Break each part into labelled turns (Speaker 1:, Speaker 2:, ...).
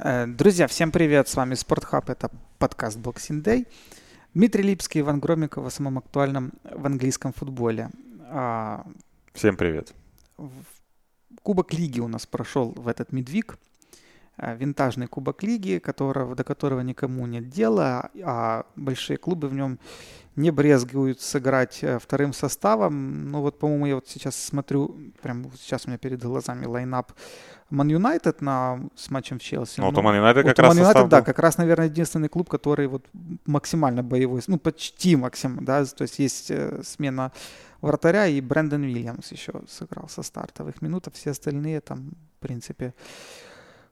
Speaker 1: Э, друзья, всем привет, с вами Спортхаб, это подкаст Boxing Day. Дмитрий Липский, Иван Громиков о самом актуальном в английском футболе. А,
Speaker 2: всем привет.
Speaker 1: Кубок Лиги у нас прошел в этот мидвик. Э, винтажный Кубок Лиги, которого, до которого никому нет дела, а большие клубы в нем не брезгуют сыграть э, вторым составом. Ну вот, по-моему, я вот сейчас смотрю, прям сейчас у меня перед глазами lineup Ман Юнайтед на, с матчем в Челси.
Speaker 2: Ну, у Ман Юнайтед как раз
Speaker 1: Юнайтед, состав, да, как раз, наверное, единственный клуб, который вот максимально боевой, ну, почти максимально, да, то есть есть э, смена вратаря, и Брэндон Уильямс еще сыграл со стартовых минут, а все остальные там, в принципе,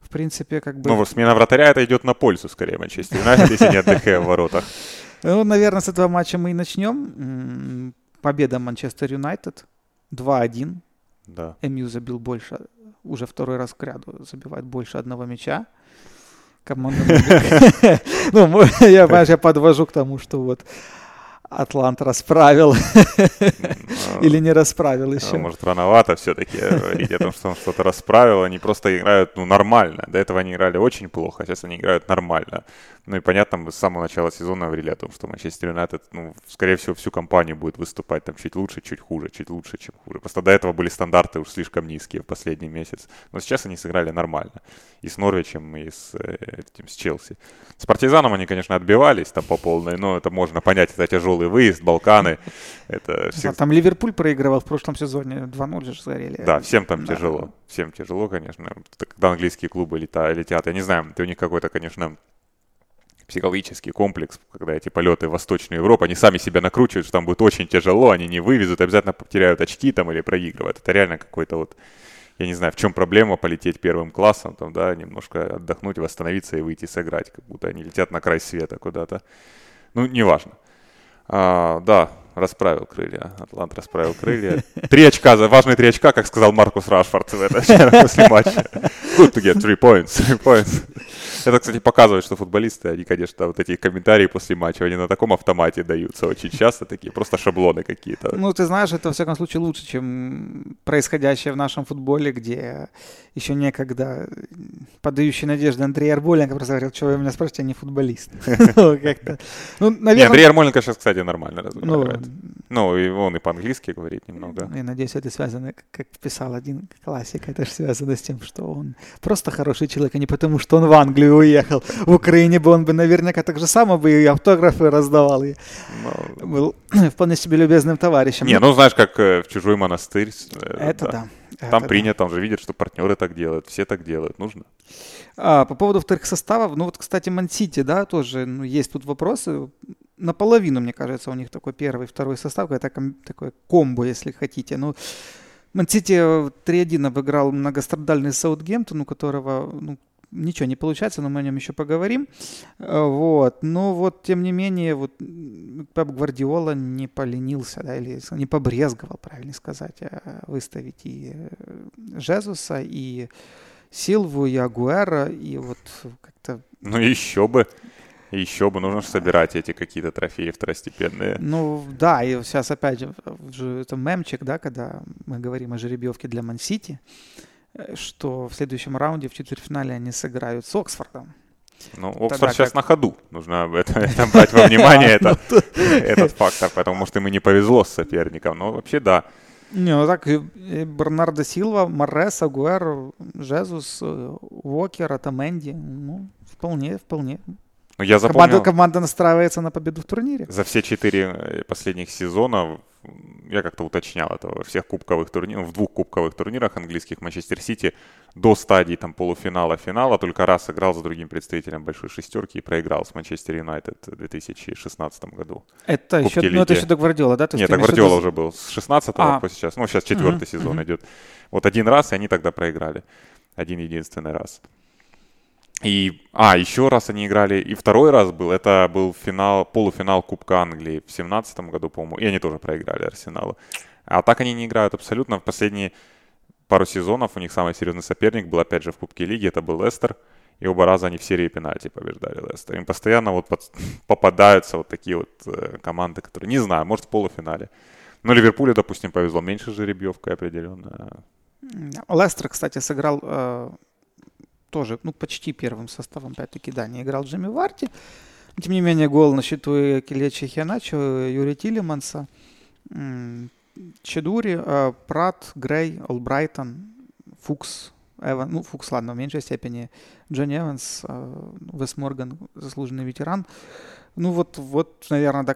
Speaker 1: в принципе, как бы...
Speaker 2: Ну, смена вратаря это идет на пользу, скорее, Манчестер Юнайтед, если нет ДХ в воротах.
Speaker 1: Ну, наверное, с этого матча мы и начнем. Победа Манчестер Юнайтед 2-1.
Speaker 2: Да.
Speaker 1: МЮ забил больше, уже второй раз к ряду забивает больше одного мяча. Команда... Ну, я, понимаешь, я подвожу к тому, что вот Атлант расправил или не расправил еще.
Speaker 2: Может, рановато все-таки говорить о том, что он что-то расправил. Они просто играют ну, нормально. До этого они играли очень плохо, а сейчас они играют нормально. Ну и понятно, мы с самого начала сезона говорили о том, что Манчестер Юнайтед, ну, скорее всего, всю компанию будет выступать там чуть лучше, чуть хуже, чуть лучше, чем хуже. Просто до этого были стандарты уж слишком низкие в последний месяц. Но сейчас они сыграли нормально. И с Норвичем, и с, э, этим, с Челси. С Партизаном они, конечно, отбивались там по полной, но это можно понять, это тяжелый выезд, Балканы. Это
Speaker 1: всег... Там Ливерпуль проигрывал в прошлом сезоне, 2-0 же сгорели.
Speaker 2: Да, всем там да. тяжело. Всем тяжело, конечно. Когда английские клубы летят, я не знаю, у них какой-то, конечно, психологический комплекс, когда эти полеты в Восточную Европу, они сами себя накручивают, что там будет очень тяжело, они не вывезут, обязательно потеряют очки там или проигрывают. Это реально какой-то вот, я не знаю, в чем проблема полететь первым классом, там, да, немножко отдохнуть, восстановиться и выйти сыграть, как будто они летят на край света куда-то. Ну, неважно. А, да, расправил крылья. Атлант расправил крылья. Три очка, важные три очка, как сказал Маркус Рашфорд в это, после матча. Good to get three points, three points. Это, кстати, показывает, что футболисты, они, конечно, вот эти комментарии после матча, они на таком автомате даются очень часто, такие просто шаблоны какие-то.
Speaker 1: Ну, ты знаешь, это, во всяком случае, лучше, чем происходящее в нашем футболе, где еще некогда подающий надежды Андрей Арболенко просто говорил, что вы меня спрашиваете, я не футболист.
Speaker 2: Ну, наверное... Андрей Армоленко сейчас, кстати, нормально разговаривает. Ну, и он и по-английски говорит немного.
Speaker 1: Я надеюсь, это связано, как писал один классик, это же связано с тем, что он просто хороший человек, а не потому, что он в Англию уехал. В Украине бы он бы наверняка так же само бы и автографы раздавал. И ну, был вполне себе любезным товарищем.
Speaker 2: Не, ну знаешь, как э, в чужой монастырь.
Speaker 1: Э, это да.
Speaker 2: да. Там это принято, да. он же видит, что партнеры так делают, все так делают, нужно.
Speaker 1: А, по поводу вторых составов, ну вот, кстати, Мансити, да, тоже ну, есть тут вопросы. Наполовину, мне кажется, у них такой первый, второй состав, это такое комбо, если хотите. Ну, Мансити 3-1 обыграл многострадальный Саутгемптон, у которого ну, ничего не получается, но мы о нем еще поговорим. Э, вот. Но вот, тем не менее, вот Пеп Гвардиола не поленился, да, или не побрезговал, правильно сказать, а выставить и э, Жезуса, и Силву, и Агуэра, и вот как-то...
Speaker 2: Ну еще бы. Еще бы нужно собирать эти какие-то трофеи второстепенные.
Speaker 1: Ну да, и сейчас опять же это мемчик, да, когда мы говорим о жеребьевке для Ман-Сити что в следующем раунде в четвертьфинале они сыграют с Оксфордом.
Speaker 2: Ну, Оксфорд сейчас как... на ходу. Нужно это, это брать во внимание, это, ну, этот фактор. Поэтому, может, им и не повезло с соперником. Но вообще, да.
Speaker 1: Не, ну так, Бернардо Силва, Морес, Агуэр, Жезус, Уокер, Атаменди. Ну, вполне, вполне.
Speaker 2: Ну, я запомнил...
Speaker 1: команда, команда настраивается на победу в турнире.
Speaker 2: За все четыре э, последних сезона я как-то уточнял это во всех кубковых турнирах, в двух кубковых турнирах английских Манчестер Сити до стадии там полуфинала, финала только раз играл за другим представителем большой шестерки и проиграл с Манчестер Юнайтед в 2016 году.
Speaker 1: Это еще, ну, это еще до Гвардиола, да?
Speaker 2: То Нет, это Гвардиола до... уже был с 16 а. по сейчас. Ну, сейчас четвертый угу, сезон угу. идет. Вот один раз, и они тогда проиграли. Один единственный раз. И, а, еще раз они играли, и второй раз был, это был финал, полуфинал Кубка Англии в семнадцатом году, по-моему, и они тоже проиграли Арсеналу. А так они не играют абсолютно. В последние пару сезонов у них самый серьезный соперник был, опять же, в Кубке Лиги, это был Лестер. И оба раза они в серии пенальти побеждали Лестер. Им постоянно вот под, попадаются вот такие вот э, команды, которые, не знаю, может в полуфинале. Но Ливерпулю, допустим, повезло меньше жеребьевкой определенно.
Speaker 1: Лестер, кстати, сыграл э, тоже, ну, почти первым составом, опять-таки, да, не играл Джимми Варти. Тем не менее, гол на счету Келечи Хианачо, Юрия Тилеманса, Чедури, э, Прат, Грей, Олбрайтон, Фукс, Эван, ну, Фукс, ладно, в меньшей степени, Джонни Эванс, э, Вес Морган, заслуженный ветеран. Ну вот, вот, наверное, да,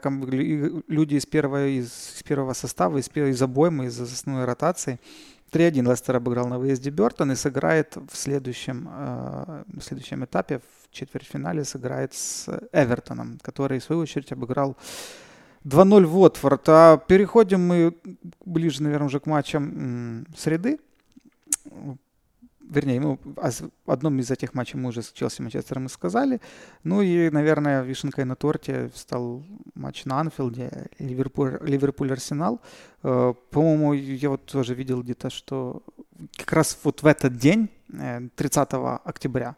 Speaker 1: люди из первого, из, первого состава, из, из обоймы, из основной ротации. 3-1 Лестер обыграл на выезде Бертон и сыграет в следующем, э, в следующем этапе, в четвертьфинале сыграет с Эвертоном, который, в свою очередь, обыграл 2-0 Уотфорд. А переходим мы ближе, наверное, уже к матчам среды вернее, ну, о одном из этих матчей мы уже с Челси Манчестером и сказали. Ну и, наверное, вишенкой на торте стал матч на Анфилде, Ливерпуль, Ливерпуль-Арсенал. Э, по-моему, я вот тоже видел где-то, что как раз вот в этот день, 30 э, октября,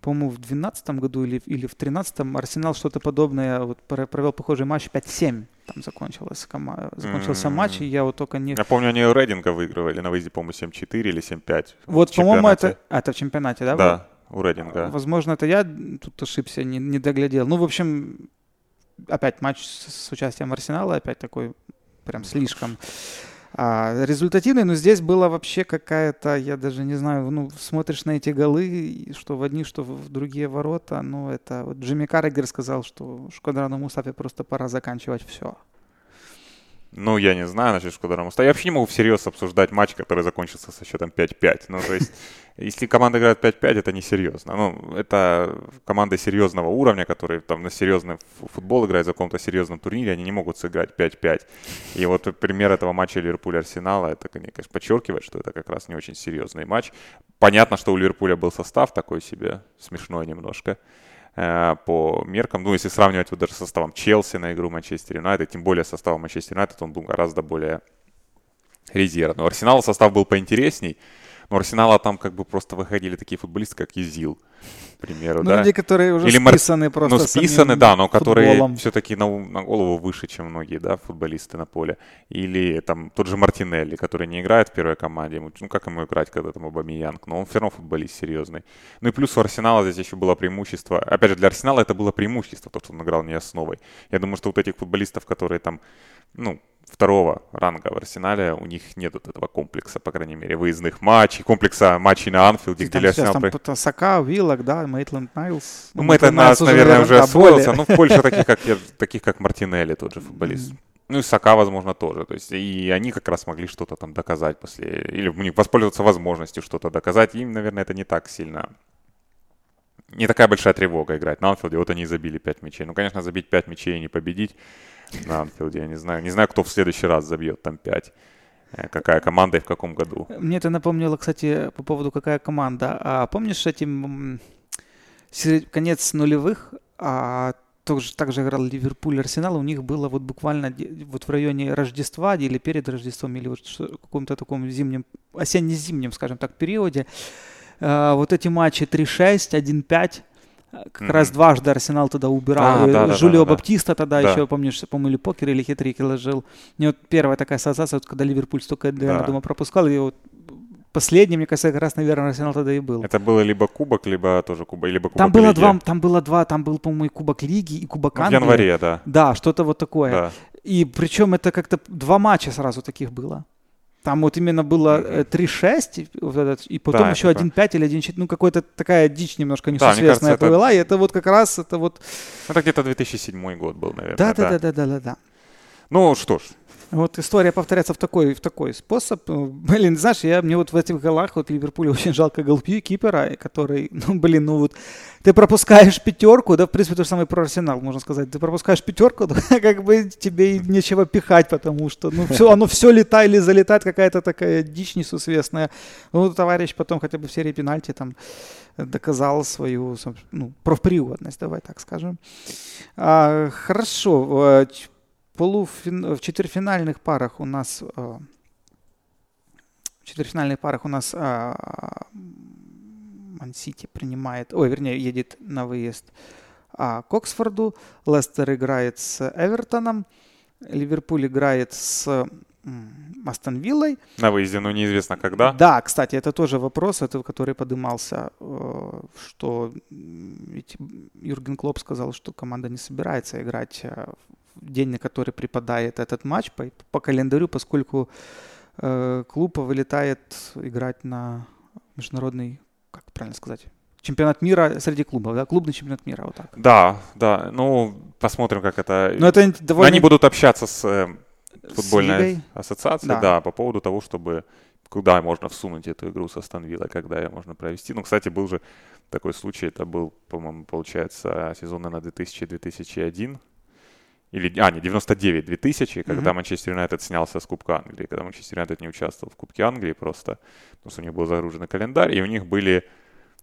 Speaker 1: по-моему, в 2012 году или, или в 2013 Арсенал что-то подобное вот провел похожий матч 5-7 там закончилась, кома... закончился mm-hmm. матч, и я вот только не...
Speaker 2: Я помню, они у Рейдинга выигрывали на выезде, по-моему, 7-4 или 7-5.
Speaker 1: Вот, по-моему, это... А, это в чемпионате, да?
Speaker 2: Да, у Рейдинга.
Speaker 1: Возможно, это я тут ошибся, не, не доглядел. Ну, в общем, опять матч с, с участием Арсенала, опять такой прям слишком а, результативный, но здесь была вообще какая-то, я даже не знаю, ну, смотришь на эти голы, что в одни, что в другие ворота, ну, это вот Джимми Каррегер сказал, что Шкодрану Мусафе просто пора заканчивать все.
Speaker 2: Ну, я не знаю насчет Шкода Муста. Я вообще не могу всерьез обсуждать матч, который закончился со счетом 5-5. Ну, то есть, если команда играет 5-5, это не серьезно. Ну, это команды серьезного уровня, которые там на серьезный футбол играют за каком-то серьезном турнире, они не могут сыграть 5-5. И вот пример этого матча Ливерпуля-Арсенала, это, конечно, подчеркивает, что это как раз не очень серьезный матч. Понятно, что у Ливерпуля был состав такой себе, смешной немножко. Э, по меркам. Ну, если сравнивать вот даже составом Челси на игру Манчестер Юнайтед, тем более составом Манчестер Юнайтед, он был гораздо более резервный. У Арсенала состав был поинтересней, но у Арсенала там как бы просто выходили такие футболисты, как Изил, к примеру, ну, да?
Speaker 1: люди, которые уже Или списаны мар... просто
Speaker 2: Ну, списаны, да, но которые все-таки на, на голову выше, чем многие, да, футболисты на поле. Или там тот же Мартинелли, который не играет в первой команде. Ну, как ему играть, когда там Абамиянг? Но он все равно футболист серьезный. Ну и плюс у Арсенала здесь еще было преимущество. Опять же, для Арсенала это было преимущество, то, что он играл не основой. Я думаю, что вот этих футболистов, которые там, ну, второго ранга в Арсенале, у них нет вот этого комплекса, по крайней мере, выездных матчей, комплекса матчей на Анфилде, где
Speaker 1: Арсенал... Там при... Сака, Виллок, да, Мейтленд Найлс.
Speaker 2: Ну, Мейтленд Найлс, наверное, уже освоился, но в Польше таких, как, таких, как Мартинелли, тот же футболист. Ну и Сака, возможно, тоже. То есть и они как раз могли что-то там доказать после... Или у них воспользоваться возможностью что-то доказать. Им, наверное, это не так сильно... Не такая большая тревога играть на Анфилде. Вот они и забили 5 мячей. Ну, конечно, забить 5 мячей и не победить на Анфилде. Я не знаю. Не знаю, кто в следующий раз забьет там 5. Э, какая команда и в каком году.
Speaker 1: Мне это напомнило, кстати, по поводу какая команда. А помнишь этим конец нулевых, а тоже также играл Ливерпуль, Арсенал, у них было вот буквально вот в районе Рождества или перед Рождеством, или вот в каком-то таком зимнем, осенне-зимнем, скажем так, периоде. А, вот эти матчи 3-6, 1-5, как mm-hmm. раз дважды Арсенал тогда убирал. А, да, да, Жулио да, Баптиста тогда да. еще, помнишь, по-моему, или покер, или хитрики ложил. Мне вот первая такая ассоциация, вот, когда Ливерпуль столько, да. дома пропускал, и вот последний, мне кажется, как раз, наверное, Арсенал тогда и был.
Speaker 2: Это было либо кубок, либо тоже кубок, либо кубок
Speaker 1: там было Лиги. два, Там было два, там был, по-моему, и кубок Лиги, и кубок Англии.
Speaker 2: В январе, да.
Speaker 1: Да, что-то вот такое. Да. И причем это как-то два матча сразу таких было. Там вот именно было 3-6, э, и потом да, еще 1-5 или 1-4, ну какая-то такая дичь немножко несусветная да, повела, это... и это вот как раз, это вот...
Speaker 2: Это где-то 2007 год был, наверное.
Speaker 1: Да, да, да, да, да, да. да.
Speaker 2: Ну что ж,
Speaker 1: вот история повторяется в такой, в такой способ. Блин, знаешь, я, мне вот в этих голах вот Ливерпуле очень жалко голкипера, который, ну, блин, ну вот ты пропускаешь пятерку, да, в принципе, то же самое про Арсенал, можно сказать. Ты пропускаешь пятерку, да, как бы тебе и нечего пихать, потому что, ну, все, оно все летает или залетает, какая-то такая дичь несусветная. Ну, товарищ потом хотя бы в серии пенальти там доказал свою, ну, профпригодность, давай так скажем. А, хорошо, полуфин... в четвертьфинальных парах у нас э, в четвертьфинальных парах у нас Ман-Сити принимает, ой, вернее, едет на выезд а, к Оксфорду, Лестер играет с Эвертоном, Ливерпуль играет с Астон Виллой.
Speaker 2: На выезде, но неизвестно когда.
Speaker 1: Да, кстати, это тоже вопрос, это, который подымался, э, что ведь Юрген Клоп сказал, что команда не собирается играть э, день, на который припадает этот матч по, по календарю, поскольку э, клуб вылетает играть на международный, как правильно сказать, чемпионат мира среди клубов, да, клубный чемпионат мира, вот так.
Speaker 2: Да, да, ну посмотрим, как это.
Speaker 1: Но это довольно...
Speaker 2: Они будут общаться с э, футбольной ассоциацией, да. да, по поводу того, чтобы куда можно всунуть эту игру со Станвилла, когда ее можно провести. Ну, кстати, был же такой случай, это был, по-моему, получается, сезон на 2000-2001, или, а, не, 99-2000, когда Манчестер Юнайтед снялся с Кубка Англии, когда Манчестер Юнайтед не участвовал в Кубке Англии просто, потому что у них был загруженный календарь, и у них были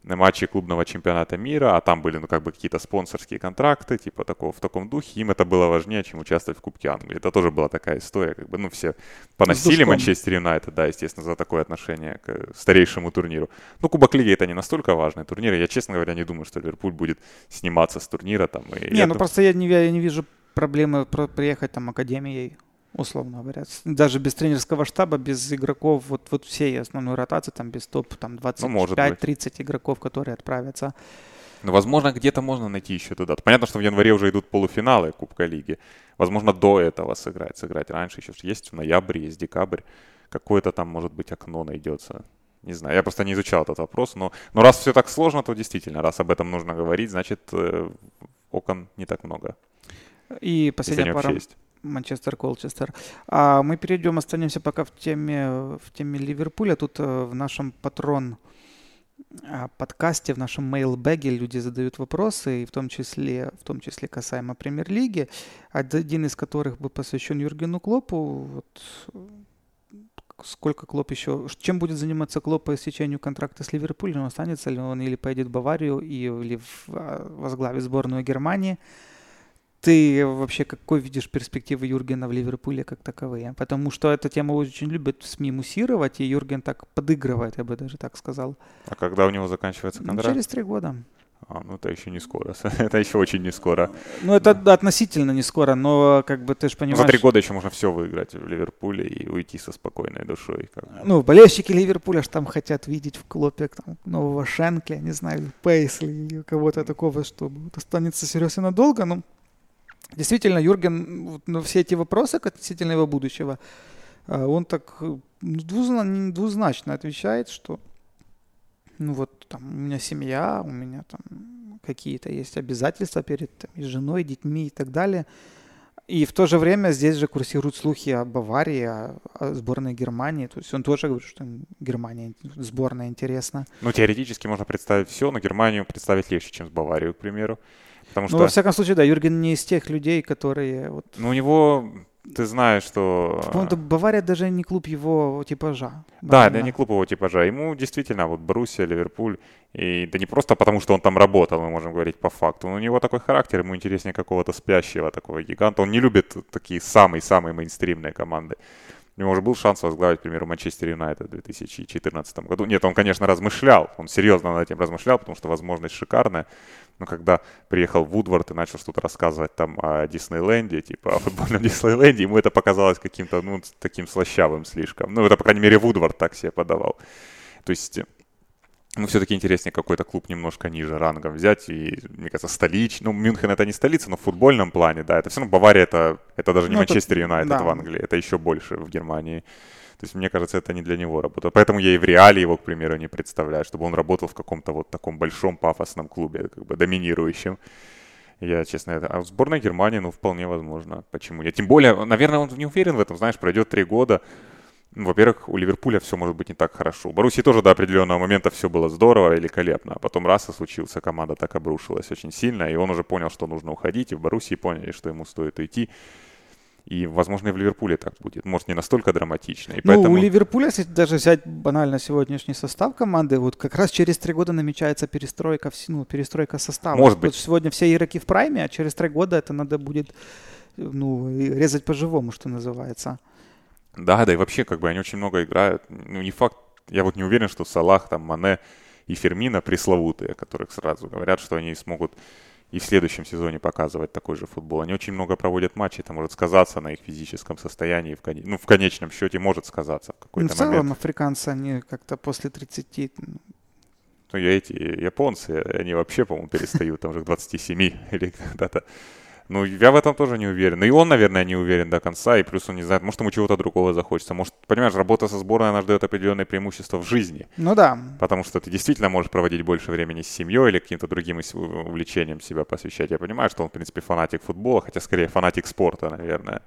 Speaker 2: на матче клубного чемпионата мира, а там были, ну, как бы какие-то спонсорские контракты, типа такого, в таком духе, им это было важнее, чем участвовать в Кубке Англии. Это тоже была такая история, как бы, ну, все поносили Манчестер Юнайтед, да, естественно, за такое отношение к старейшему турниру. Ну, Кубок Лиги это не настолько важный турнир, я, честно говоря, не думаю, что Ливерпуль будет сниматься с турнира там.
Speaker 1: И не, ну, думаю... просто я не, я не вижу проблемы приехать там академией условно говоря. Даже без тренерского штаба, без игроков, вот, вот всей основной ротации, там без топ там 25-30 ну, игроков, которые отправятся.
Speaker 2: Ну, возможно, где-то можно найти еще туда. Понятно, что в январе уже идут полуфиналы Кубка Лиги. Возможно, до этого сыграть, сыграть раньше еще. Есть в ноябре, есть декабрь. Какое-то там, может быть, окно найдется. Не знаю, я просто не изучал этот вопрос. Но, но раз все так сложно, то действительно, раз об этом нужно говорить, значит, э, окон не так много.
Speaker 1: И последняя пара. Есть. Манчестер Колчестер. А мы перейдем, останемся пока в теме, в теме Ливерпуля. Тут э, в нашем патрон а, подкасте, в нашем мейлбеге люди задают вопросы, и в том числе, в том числе касаемо премьер-лиги, один из которых был посвящен Юргену Клопу. Вот, сколько Клоп еще... Чем будет заниматься Клоп по истечению контракта с Ливерпулем? Останется ли он или поедет в Баварию, или а, возглавит сборную Германии? Ты вообще какой видишь перспективы Юргена в Ливерпуле как таковые? Потому что эту тему очень любят СМИ муссировать, и Юрген так подыгрывает, я бы даже так сказал.
Speaker 2: А когда у него заканчивается ну, контракт?
Speaker 1: через три года.
Speaker 2: А, ну это еще не скоро. это еще очень не скоро.
Speaker 1: Ну это относительно не скоро, но как бы ты же понимаешь...
Speaker 2: За три года еще можно все выиграть в Ливерпуле и уйти со спокойной душой. Как...
Speaker 1: Ну болельщики Ливерпуля ж там хотят видеть в клопе там, нового Шенкли, не знаю, Пейсли или кого-то такого, что останется серьезно надолго, но Действительно, Юрген, на все эти вопросы относительно его будущего, а, он так ну, двузначно отвечает, что ну вот там у меня семья, у меня там какие-то есть обязательства перед там, и женой, детьми и так далее. И в то же время здесь же курсируют слухи о Баварии, о, о сборной Германии. То есть он тоже говорит, что Германия сборная интересна.
Speaker 2: Ну, теоретически можно представить все, но Германию представить легче, чем с Баварией, к примеру.
Speaker 1: Потому ну, что... во всяком случае, да, Юрген не из тех людей, которые... Вот...
Speaker 2: Ну, у него, ты знаешь, что...
Speaker 1: По-моему, Бавария даже не клуб его типажа.
Speaker 2: Да, это не клуб его типажа. Ему действительно, вот Боруссия, Ливерпуль, и да не просто потому, что он там работал, мы можем говорить по факту, но у него такой характер, ему интереснее какого-то спящего такого гиганта. Он не любит такие самые-самые мейнстримные команды. У него уже был шанс возглавить, к примеру, Манчестер Юнайтед в 2014 году. Нет, он, конечно, размышлял, он серьезно над этим размышлял, потому что возможность шикарная. Но когда приехал Вудвард и начал что-то рассказывать там о Диснейленде, типа о футбольном Диснейленде, ему это показалось каким-то, ну, таким слащавым слишком. Ну, это, по крайней мере, Вудвард так себе подавал. То есть ну, все-таки интереснее какой-то клуб немножко ниже рангом взять. И, мне кажется, столичный. Ну, Мюнхен это не столица, но в футбольном плане, да. Это все равно Бавария это, это даже не ну, Манчестер Юнайтед да. в Англии, это еще больше в Германии. То есть, мне кажется, это не для него работа. Поэтому я и в реале его, к примеру, не представляю, чтобы он работал в каком-то вот таком большом пафосном клубе, как бы доминирующем. Я, честно, это... А в сборной Германии, ну, вполне возможно. Почему нет? Тем более, наверное, он не уверен в этом, знаешь, пройдет три года, во-первых, у Ливерпуля все может быть не так хорошо. У Боруссии тоже до определенного момента все было здорово, великолепно. А потом раз и случился, команда так обрушилась очень сильно, и он уже понял, что нужно уходить, и в Боруссии поняли, что ему стоит уйти. И, возможно, и в Ливерпуле так будет. Может, не настолько драматично. И
Speaker 1: ну, поэтому... у Ливерпуля, если даже взять банально сегодняшний состав команды, вот как раз через три года намечается перестройка, ну, перестройка состава.
Speaker 2: Может быть. Вот
Speaker 1: сегодня все игроки в прайме, а через три года это надо будет ну, резать по-живому, что называется.
Speaker 2: Да, да, и вообще, как бы они очень много играют. Ну, не факт, я вот не уверен, что Салах, там, Мане и Фермина пресловутые, которых сразу говорят, что они смогут и в следующем сезоне показывать такой же футбол. Они очень много проводят матчей, это может сказаться на их физическом состоянии, в, кон... ну, в конечном счете может сказаться в какой-то
Speaker 1: ну, в целом
Speaker 2: момент.
Speaker 1: африканцы, они как-то после 30
Speaker 2: ну, я эти японцы, они вообще, по-моему, перестают там уже к 27 или когда-то. Ну, я в этом тоже не уверен. И он, наверное, не уверен до конца, и плюс он не знает, может, ему чего-то другого захочется. Может, понимаешь, работа со сборной, она дает определенные преимущества в жизни.
Speaker 1: Ну да.
Speaker 2: Потому что ты действительно можешь проводить больше времени с семьей или каким-то другим увлечением себя посвящать. Я понимаю, что он, в принципе, фанатик футбола, хотя скорее фанатик спорта, наверное.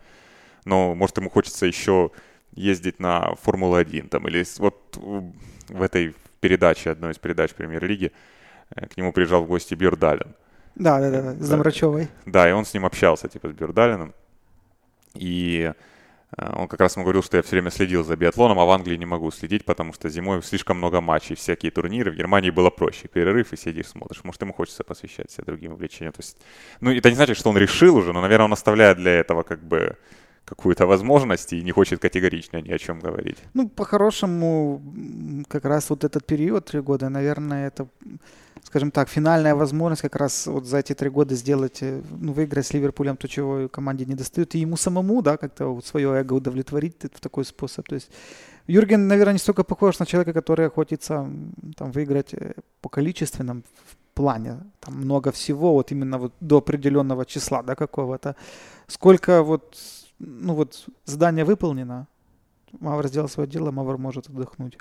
Speaker 2: Но, может, ему хочется еще ездить на Формулу-1 там, или вот в этой передаче, одной из передач премьер-лиги, э, к нему приезжал в гости Бирдалин.
Speaker 1: Да, да, да, с Замрачевой.
Speaker 2: Да, и он с ним общался, типа, с Бирдалином. И э, он как раз ему говорил, что я все время следил за биатлоном, а в Англии не могу следить, потому что зимой слишком много матчей, всякие турниры. В Германии было проще. Перерыв и сидишь, смотришь. Может, ему хочется посвящать себя другим увлечениям. То есть, ну, это не значит, что он решил уже, но, наверное, он оставляет для этого как бы какую-то возможность и не хочет категорично ни о чем говорить.
Speaker 1: Ну, по-хорошему, как раз вот этот период, три года, наверное, это, скажем так, финальная возможность как раз вот за эти три года сделать, э, ну, выиграть с Ливерпулем то, чего команде не достает, и ему самому, да, как-то вот свое эго удовлетворить в такой способ. То есть Юрген, наверное, не столько похож на человека, который охотится там выиграть э, по количественном плане, там много всего, вот именно вот до определенного числа, да, какого-то, сколько вот ну вот задание выполнено, Мавр сделал свое дело, Мавр может отдохнуть.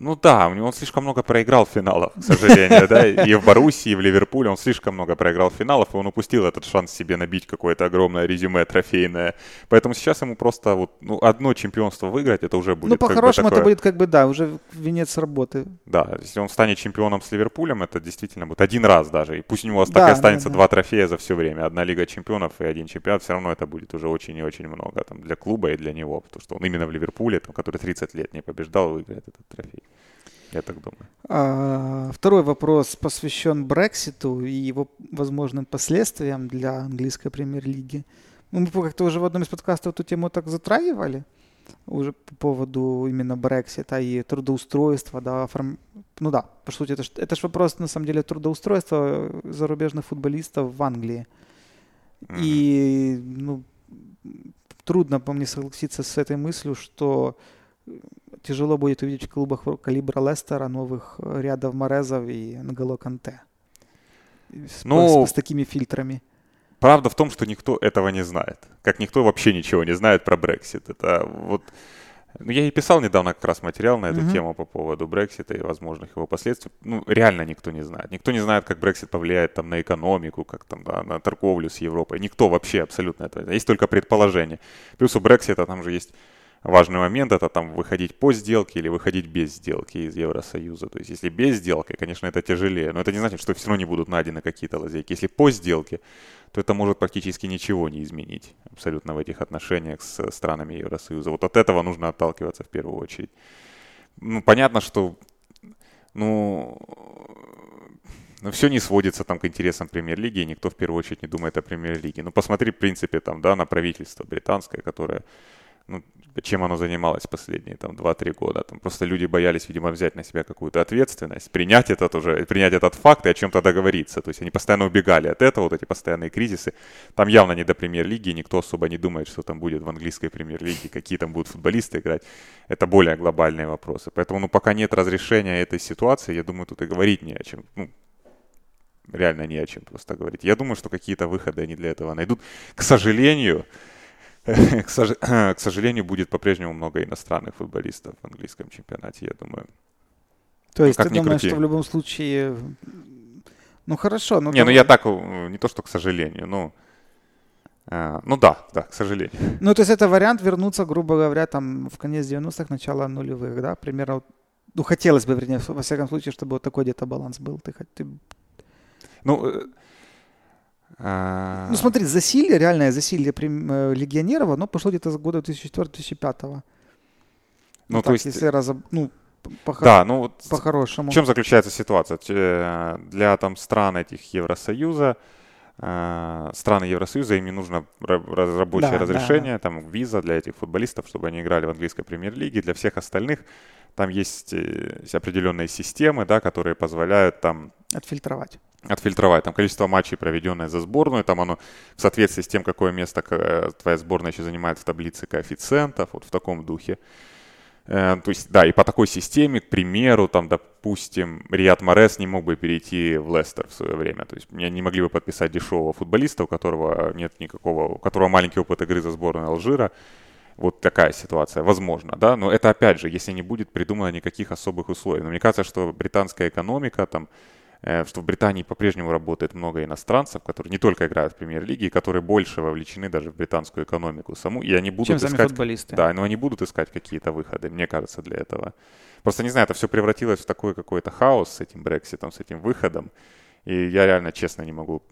Speaker 2: Ну да, у него он слишком много проиграл финалов, к сожалению, да, и в Боруссии, и в Ливерпуле он слишком много проиграл финалов, и он упустил этот шанс себе набить какое-то огромное резюме трофейное. Поэтому сейчас ему просто вот, ну, одно чемпионство выиграть, это уже будет
Speaker 1: Ну, по-хорошему такое... это будет как бы, да, уже венец работы.
Speaker 2: Да, если он станет чемпионом с Ливерпулем, это действительно будет один раз даже, и пусть у него да, так и останется да, да. два трофея за все время, одна Лига чемпионов и один чемпионат, все равно это будет уже очень и очень много там для клуба и для него, потому что он именно в Ливерпуле, там, который 30 лет не побеждал, выиграет этот трофей. Я так думаю.
Speaker 1: А, второй вопрос посвящен Брекситу и его возможным последствиям для английской премьер-лиги. Ну, мы как-то уже в одном из подкастов эту тему так затрагивали уже по поводу именно Брексита и трудоустройства, да, оформ... ну да, по сути, это ж, это ж вопрос, на самом деле, трудоустройства зарубежных футболистов в Англии. Mm-hmm. И, ну, трудно по мне согласиться с этой мыслью, что тяжело будет увидеть в клубах калибра Лестера новых э, рядов Морезов и Нголо Канте. С, ну, с, с такими фильтрами.
Speaker 2: Правда в том, что никто этого не знает. Как никто вообще ничего не знает про Брексит. Это вот... Ну, я и писал недавно как раз материал на эту mm-hmm. тему по поводу Брексита и возможных его последствий. Ну, реально никто не знает. Никто не знает, как Брексит повлияет там на экономику, как там, да, на торговлю с Европой. Никто вообще абсолютно это. Есть только предположение. Плюс у Брексита там же есть важный момент это там выходить по сделке или выходить без сделки из Евросоюза. То есть если без сделки, конечно, это тяжелее, но это не значит, что все равно не будут найдены какие-то лазейки. Если по сделке, то это может практически ничего не изменить абсолютно в этих отношениях с странами Евросоюза. Вот от этого нужно отталкиваться в первую очередь. Ну, понятно, что ну, ну, все не сводится там к интересам премьер-лиги, никто в первую очередь не думает о премьер-лиге. Ну, посмотри, в принципе, там, да, на правительство британское, которое ну, чем оно занималось последние там 2-3 года. Там просто люди боялись, видимо, взять на себя какую-то ответственность, принять этот уже, принять этот факт и о чем-то договориться. То есть они постоянно убегали от этого, вот эти постоянные кризисы. Там явно не до премьер-лиги, никто особо не думает, что там будет в английской премьер-лиге, какие там будут футболисты играть. Это более глобальные вопросы. Поэтому, ну, пока нет разрешения этой ситуации, я думаю, тут и говорить не о чем. Ну, реально не о чем просто говорить. Я думаю, что какие-то выходы они для этого найдут. К сожалению, к сожалению, будет по-прежнему много иностранных футболистов в английском чемпионате, я думаю.
Speaker 1: То есть ну, ты думаешь, крути. что в любом случае... Ну хорошо,
Speaker 2: ну... Не, ну я так, э, не то, что к сожалению, ну... Uh, ну да, да, к сожалению.
Speaker 1: Ну, то есть это вариант вернуться, грубо говоря, там в конец 90-х, начало нулевых, да, примерно. Ну, хотелось бы, вернее, во всяком случае, чтобы вот такой где-то баланс был. Ты, ты...
Speaker 2: Ну, э,
Speaker 1: ну смотри, засилье, реальное засилье э, легионеров, оно пошло где-то с года 2004-2005. Ну, ну то так, есть... Если разоб... ну,
Speaker 2: по да, ну вот
Speaker 1: по-хорошему.
Speaker 2: В чем заключается ситуация? Для там стран этих Евросоюза, э, страны Евросоюза, им не нужно рабочее да, разрешение, да. там виза для этих футболистов, чтобы они играли в английской премьер-лиге. Для всех остальных там есть э, определенные системы, да, которые позволяют там...
Speaker 1: Отфильтровать
Speaker 2: отфильтровать там количество матчей, проведенное за сборную, там оно в соответствии с тем, какое место э, твоя сборная еще занимает в таблице коэффициентов, вот в таком духе. Э, то есть, да, и по такой системе, к примеру, там, допустим, Риад Морес не мог бы перейти в Лестер в свое время. То есть, меня не могли бы подписать дешевого футболиста, у которого нет никакого, у которого маленький опыт игры за сборную Алжира. Вот такая ситуация, возможно, да, но это опять же, если не будет придумано никаких особых условий. Но мне кажется, что британская экономика там, что в Британии по-прежнему работает много иностранцев, которые не только играют в премьер-лиге, которые больше вовлечены даже в британскую экономику саму, и они будут
Speaker 1: Чем
Speaker 2: искать...
Speaker 1: футболисты.
Speaker 2: Да, но они будут искать какие-то выходы, мне кажется, для этого. Просто, не знаю, это все превратилось в такой какой-то хаос с этим Брекситом, с этим выходом, и я реально, честно, не могу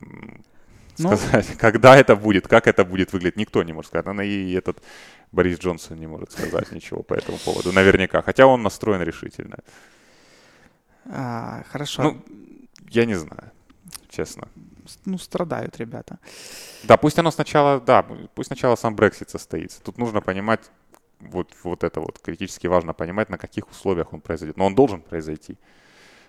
Speaker 2: ну, сказать, когда это будет, как это будет выглядеть, никто не может сказать. Наверное, и этот Борис Джонсон не может сказать ничего по этому поводу, наверняка, хотя он настроен решительно.
Speaker 1: А, хорошо.
Speaker 2: Ну, я не знаю, честно.
Speaker 1: Ну, страдают ребята.
Speaker 2: Да, пусть оно сначала, да, пусть сначала сам Брексит состоится. Тут нужно понимать, вот, вот это вот критически важно понимать, на каких условиях он произойдет. Но он должен произойти.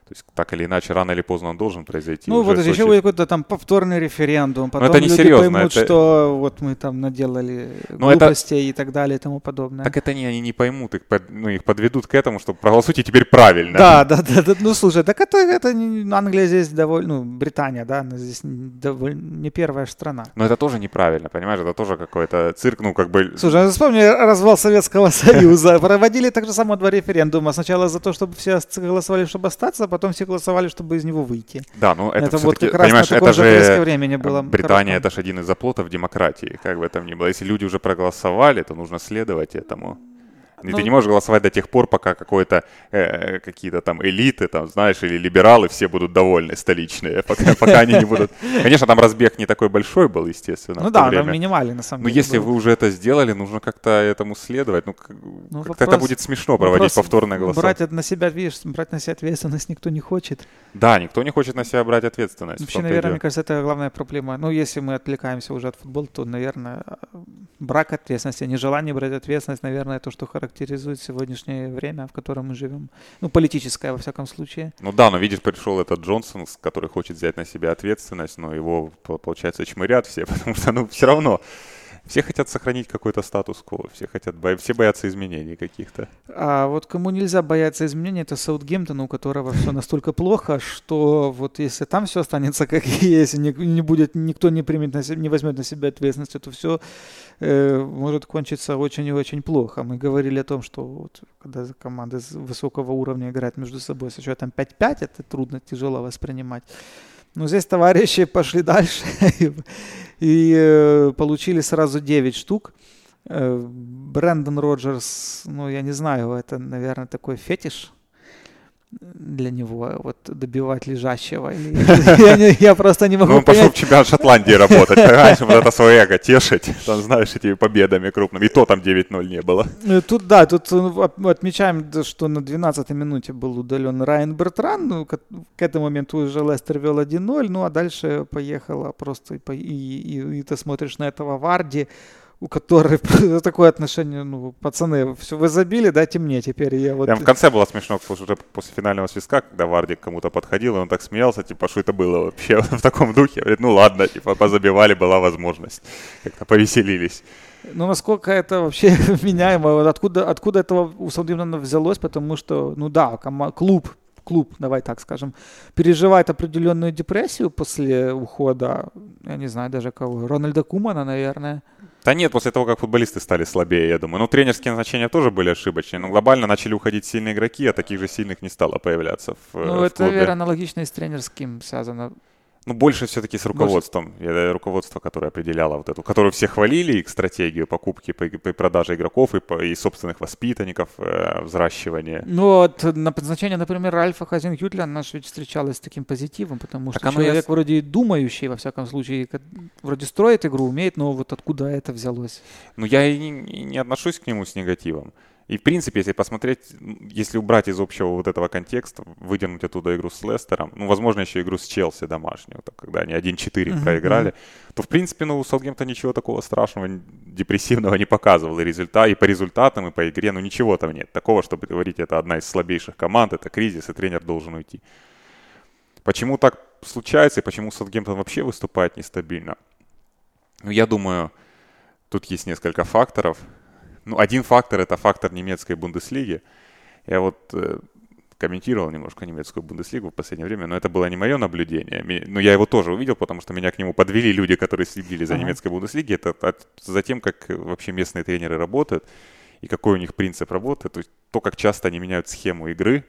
Speaker 2: То есть так или иначе, рано или поздно он должен произойти.
Speaker 1: Ну вот еще будет какой-то там повторный референдум, потом
Speaker 2: Но это не
Speaker 1: люди
Speaker 2: серьезно,
Speaker 1: поймут,
Speaker 2: это...
Speaker 1: что вот мы там наделали
Speaker 2: Но
Speaker 1: глупостей это... и так далее и тому подобное.
Speaker 2: Так это не, они не поймут, их, под, ну, их подведут к этому, что проголосуйте теперь правильно.
Speaker 1: Да, да, да, да. Ну слушай, так это, это Англия здесь довольно, ну Британия, да, она здесь довольно не первая страна.
Speaker 2: Но это тоже неправильно, понимаешь, это тоже какой-то цирк, ну как бы...
Speaker 1: Слушай, ну, вспомни развал Советского Союза, проводили так же само два референдума, сначала за то, чтобы все голосовали, чтобы остаться, потом все голосовали, чтобы из него выйти.
Speaker 2: Да, ну это,
Speaker 1: это вот как раз
Speaker 2: понимаешь,
Speaker 1: на таком
Speaker 2: это же
Speaker 1: времени было.
Speaker 2: Британия это же один из оплотов демократии, как бы там ни было. Если люди уже проголосовали, то нужно следовать этому. И ну, ты не можешь голосовать до тех пор, пока какое-то э, какие-то там элиты, там, знаешь, или либералы все будут довольны, столичные, пока, пока они не будут. Конечно, там разбег не такой большой был, естественно.
Speaker 1: Ну да, время. там минимальный на самом
Speaker 2: Но
Speaker 1: деле.
Speaker 2: Но если был. вы уже это сделали, нужно как-то этому следовать. Ну, ну как-то это будет смешно проводить повторное голосование.
Speaker 1: Брать на себя, видишь, брать на себя ответственность никто не хочет.
Speaker 2: Да, никто не хочет на себя брать ответственность.
Speaker 1: Вообще, наверное, мне кажется, это главная проблема. Ну, если мы отвлекаемся уже от футбола, то, наверное, брак ответственности, нежелание брать ответственность, наверное, то, что характеризует сегодня сегодняшнее время, в котором мы живем. Ну, политическое, во всяком случае.
Speaker 2: Ну да, но видишь, пришел этот Джонсон, который хочет взять на себя ответственность, но его, получается, чмырят все, потому что, ну, все равно все хотят сохранить какой-то статус-кво, все хотят, все боятся изменений каких-то.
Speaker 1: А вот кому нельзя бояться изменений, это Саутгемптон, у которого все настолько плохо, что вот если там все останется как есть, не, будет, никто не примет не возьмет на себя ответственность, то все э, может кончиться очень и очень плохо. Мы говорили о том, что вот, когда команды высокого уровня играют между собой с счетом 5-5, это трудно, тяжело воспринимать. Но здесь товарищи пошли дальше и э, получили сразу 9 штук. Э, Брэндон Роджерс, ну, я не знаю, это, наверное, такой фетиш для него вот добивать лежащего. я, просто не могу
Speaker 2: Ну, он пошел в чемпионат Шотландии работать, раньше вот это свое эго тешить, там, знаешь, этими победами крупными. И то там 9-0 не было.
Speaker 1: Ну, тут, да, тут отмечаем, что на 12-й минуте был удален Райан Бертран, ну, к, этому моменту уже Лестер вел 1-0, ну, а дальше поехала просто, и, и ты смотришь на этого Варди, у которой такое отношение, ну, пацаны, все, вы забили, дайте мне теперь. Я вот...
Speaker 2: Прям в конце было смешно, уже после финального свистка, когда Вардик кому-то подходил, и он так смеялся, типа, что это было вообще в таком духе. Говорит, ну ладно, типа, позабивали, была возможность. Как-то повеселились.
Speaker 1: Ну, насколько это вообще меняемо, вот откуда, откуда этого у Саутгемптона взялось, потому что, ну да, клуб клуб, давай так скажем, переживает определенную депрессию после ухода, я не знаю даже кого, Рональда Кумана, наверное.
Speaker 2: Да нет, после того, как футболисты стали слабее, я думаю. Ну, тренерские назначения тоже были ошибочные, но глобально начали уходить сильные игроки, а таких же сильных не стало появляться в
Speaker 1: Ну,
Speaker 2: в
Speaker 1: это,
Speaker 2: клубе.
Speaker 1: наверное, аналогично и с тренерским связано.
Speaker 2: Ну, больше все-таки с руководством. Больше... Руководство, которое определяло вот эту, которую все хвалили, их стратегию покупки, по, по продаже игроков и, по, и собственных воспитанников, э, взращивания.
Speaker 1: Ну, вот на назначение, например, Альфа Хазин Ютля наш ведь встречалась с таким позитивом, потому что человек я... вроде думающий, во всяком случае, вроде строит игру, умеет, но вот откуда это взялось?
Speaker 2: Ну, я и не, не отношусь к нему с негативом. И, в принципе, если посмотреть, если убрать из общего вот этого контекста, выдернуть оттуда игру с Лестером, ну, возможно, еще игру с Челси домашнюю, так, когда они 1-4 uh-huh, проиграли, то, в принципе, ну, у Саутгемпта ничего такого страшного, депрессивного не показывал. И результат, и по результатам, и по игре, ну, ничего там нет. Такого, чтобы говорить, это одна из слабейших команд, это кризис, и тренер должен уйти. Почему так случается и почему Саутгемптон вообще выступает нестабильно? Ну, я думаю, тут есть несколько факторов. Ну, один фактор – это фактор немецкой Бундеслиги. Я вот э, комментировал немножко немецкую Бундеслигу в последнее время, но это было не мое наблюдение. Но я его тоже увидел, потому что меня к нему подвели люди, которые следили за ага. немецкой Бундеслигой. Это от, за тем, как вообще местные тренеры работают и какой у них принцип работы. То есть то, как часто они меняют схему игры,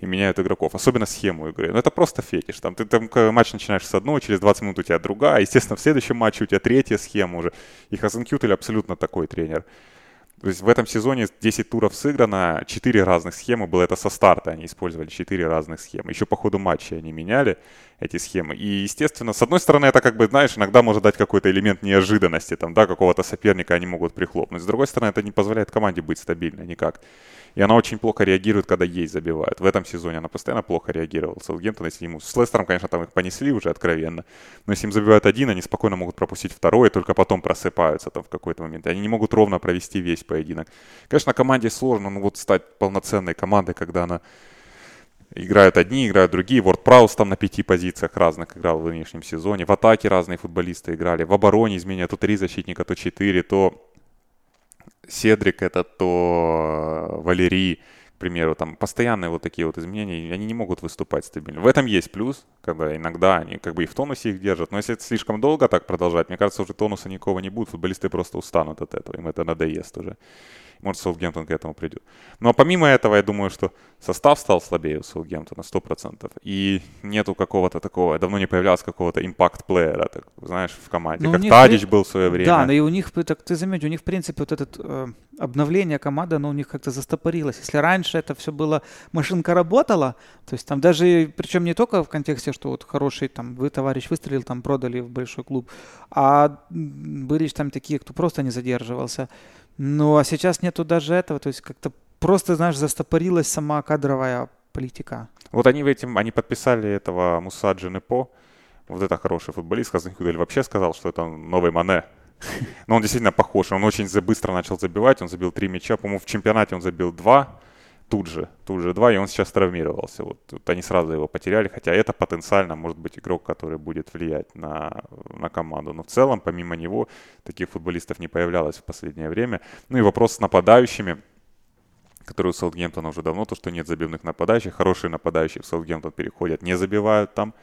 Speaker 2: и меняют игроков, особенно схему игры. Но ну, это просто фетиш. Там ты там матч начинаешь с одной, через 20 минут у тебя другая. Естественно, в следующем матче у тебя третья схема уже. И Хазенкютель абсолютно такой тренер. То есть в этом сезоне 10 туров сыграно, 4 разных схемы было. Это со старта они использовали 4 разных схемы. Еще по ходу матча они меняли эти схемы. И, естественно, с одной стороны, это как бы, знаешь, иногда может дать какой-то элемент неожиданности, там, да, какого-то соперника они могут прихлопнуть. С другой стороны, это не позволяет команде быть стабильной никак. И она очень плохо реагирует, когда ей забивают. В этом сезоне она постоянно плохо реагировала. Саутгемптон, если ему... С Лестером, конечно, там их понесли уже откровенно. Но если им забивают один, они спокойно могут пропустить второй, и только потом просыпаются там в какой-то момент. Они не могут ровно провести весь поединок. Конечно, команде сложно, ну вот стать полноценной командой, когда она играют одни, играют другие. Ворд Праус там на пяти позициях разных играл в нынешнем сезоне. В атаке разные футболисты играли. В обороне изменя то три защитника, то четыре, то Седрик это, то э, Валерий, примеру, там постоянные вот такие вот изменения, они не могут выступать стабильно. В этом есть плюс, когда иногда они как бы и в тонусе их держат, но если это слишком долго так продолжать, мне кажется, уже тонуса никого не будет, футболисты просто устанут от этого, им это надоест уже. Может, Саутгемптон к этому придет. Но ну, а помимо этого, я думаю, что состав стал слабее у Саутгемптона 100%. И нету какого-то такого, давно не появлялось какого-то импакт-плеера, так, знаешь, в команде. Ну, как Тадич был в свое время.
Speaker 1: Да, но и у них, так ты заметь, у них, в принципе, вот это э, обновление команды, оно у них как-то застопорилось. Если раньше это все было, машинка работала, то есть там даже, причем не только в контексте, что вот хороший, там, вы, товарищ, выстрелил, там, продали в большой клуб, а были там такие, кто просто не задерживался. Ну, а сейчас нету даже этого, то есть как-то просто, знаешь, застопорилась сама кадровая политика.
Speaker 2: Вот они в этим, они подписали этого Муса Дженепо, вот это хороший футболист, Хазанхюдель вообще сказал, что это новый Мане. Но он действительно похож, он очень быстро начал забивать, он забил три мяча, по-моему, в чемпионате он забил два, тут же, тут же два, и он сейчас травмировался. Вот, вот они сразу его потеряли, хотя это потенциально может быть игрок, который будет влиять на, на команду. Но в целом, помимо него, таких футболистов не появлялось в последнее время. Ну и вопрос с нападающими которые у Саутгемптона уже давно, то, что нет забивных нападающих. Хорошие нападающие в Саутгемптон переходят, не забивают там.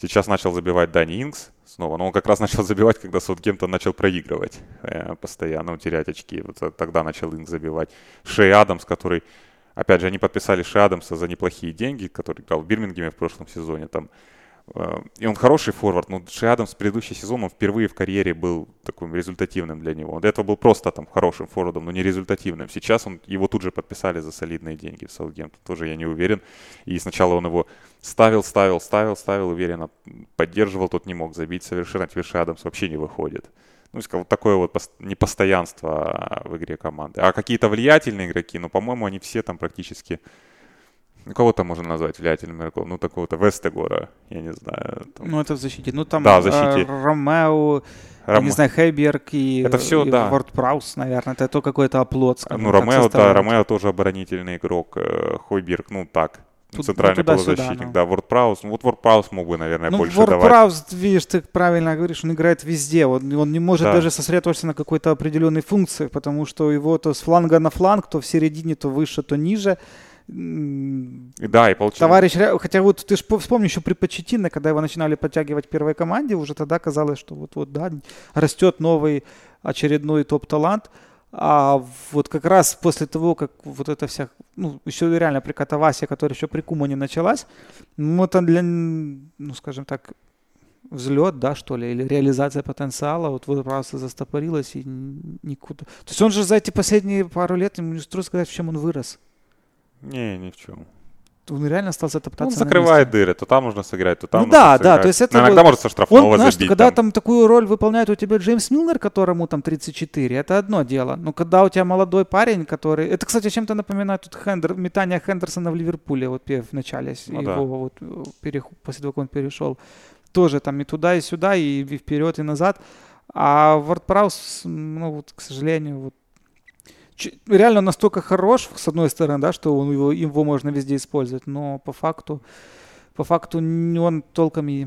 Speaker 2: Сейчас начал забивать Дани Инкс снова, но он как раз начал забивать, когда Саутгемптон начал проигрывать э, постоянно, терять очки. Вот тогда начал Инкс забивать. Шей Адамс, который Опять же, они подписали Ши Адамса за неплохие деньги, который играл в Бирмингеме в прошлом сезоне. Там. Э, и он хороший форвард, но Ши Адамс предыдущий сезон, он впервые в карьере был таким результативным для него. Он до этого был просто там хорошим форвардом, но не результативным. Сейчас он, его тут же подписали за солидные деньги в Саутгемптон. Тоже я не уверен. И сначала он его ставил, ставил, ставил, ставил, уверенно поддерживал, тот не мог забить совершенно. Теперь Ши Адамс вообще не выходит ну, вот такое вот непостоянство в игре команды. А какие-то влиятельные игроки, ну, по-моему, они все там практически... Ну, кого там можно назвать влиятельным игроком? Ну, такого-то Вестегора, я не знаю.
Speaker 1: Там... Ну, это в защите. Ну, там
Speaker 2: да, в защите.
Speaker 1: Э, Ромео, Ром... не знаю, Хейберг и,
Speaker 2: это все,
Speaker 1: и
Speaker 2: да.
Speaker 1: Ворд Праус, наверное. Это то какой-то оплот.
Speaker 2: Ну, Ромео, да, Ромео тоже оборонительный игрок. Э, Хойберг, ну, так, Тут, центральный ну, полузащитник, ну. да, WordPress. Ну, вот WordPress мог бы, наверное, ну, больше WordPress, давать.
Speaker 1: видишь, ты правильно говоришь, он играет везде. Он, он не может да. даже сосредоточиться на какой-то определенной функции, потому что его то с фланга на фланг, то в середине, то выше, то ниже.
Speaker 2: Да, и получилось.
Speaker 1: Товарищ, хотя вот ты же вспомни еще при Почетино, когда его начинали подтягивать первой команде, уже тогда казалось, что вот-вот, да, растет новый очередной топ-талант. А вот как раз после того, как вот эта вся, ну, еще реально при Катавасе, которая еще при Кумане началась, ну, это для, ну, скажем так, взлет, да, что ли, или реализация потенциала, вот, вот просто застопорилась и никуда. То есть он же за эти последние пару лет, ему не трудно сказать, в чем он вырос.
Speaker 2: Не, ни в чем
Speaker 1: он реально стал затоптаться.
Speaker 2: Он закрывает дыры, то там нужно сыграть, то там
Speaker 1: ну, да, сыграть. да, то есть это...
Speaker 2: Но иногда может со штрафного он, знаешь, забить.
Speaker 1: Когда там. там такую роль выполняет у тебя Джеймс Милнер, которому там 34, это одно дело. Но когда у тебя молодой парень, который... Это, кстати, чем-то напоминает тут Хендер... метание Хендерсона в Ливерпуле вот в начале ну, его да. вот перех... после того, как он перешел. Тоже там и туда, и сюда, и вперед, и назад. А WordPress, ну вот, к сожалению, вот реально настолько хорош, с одной стороны, да, что он его, его можно везде использовать, но по факту, по факту он толком и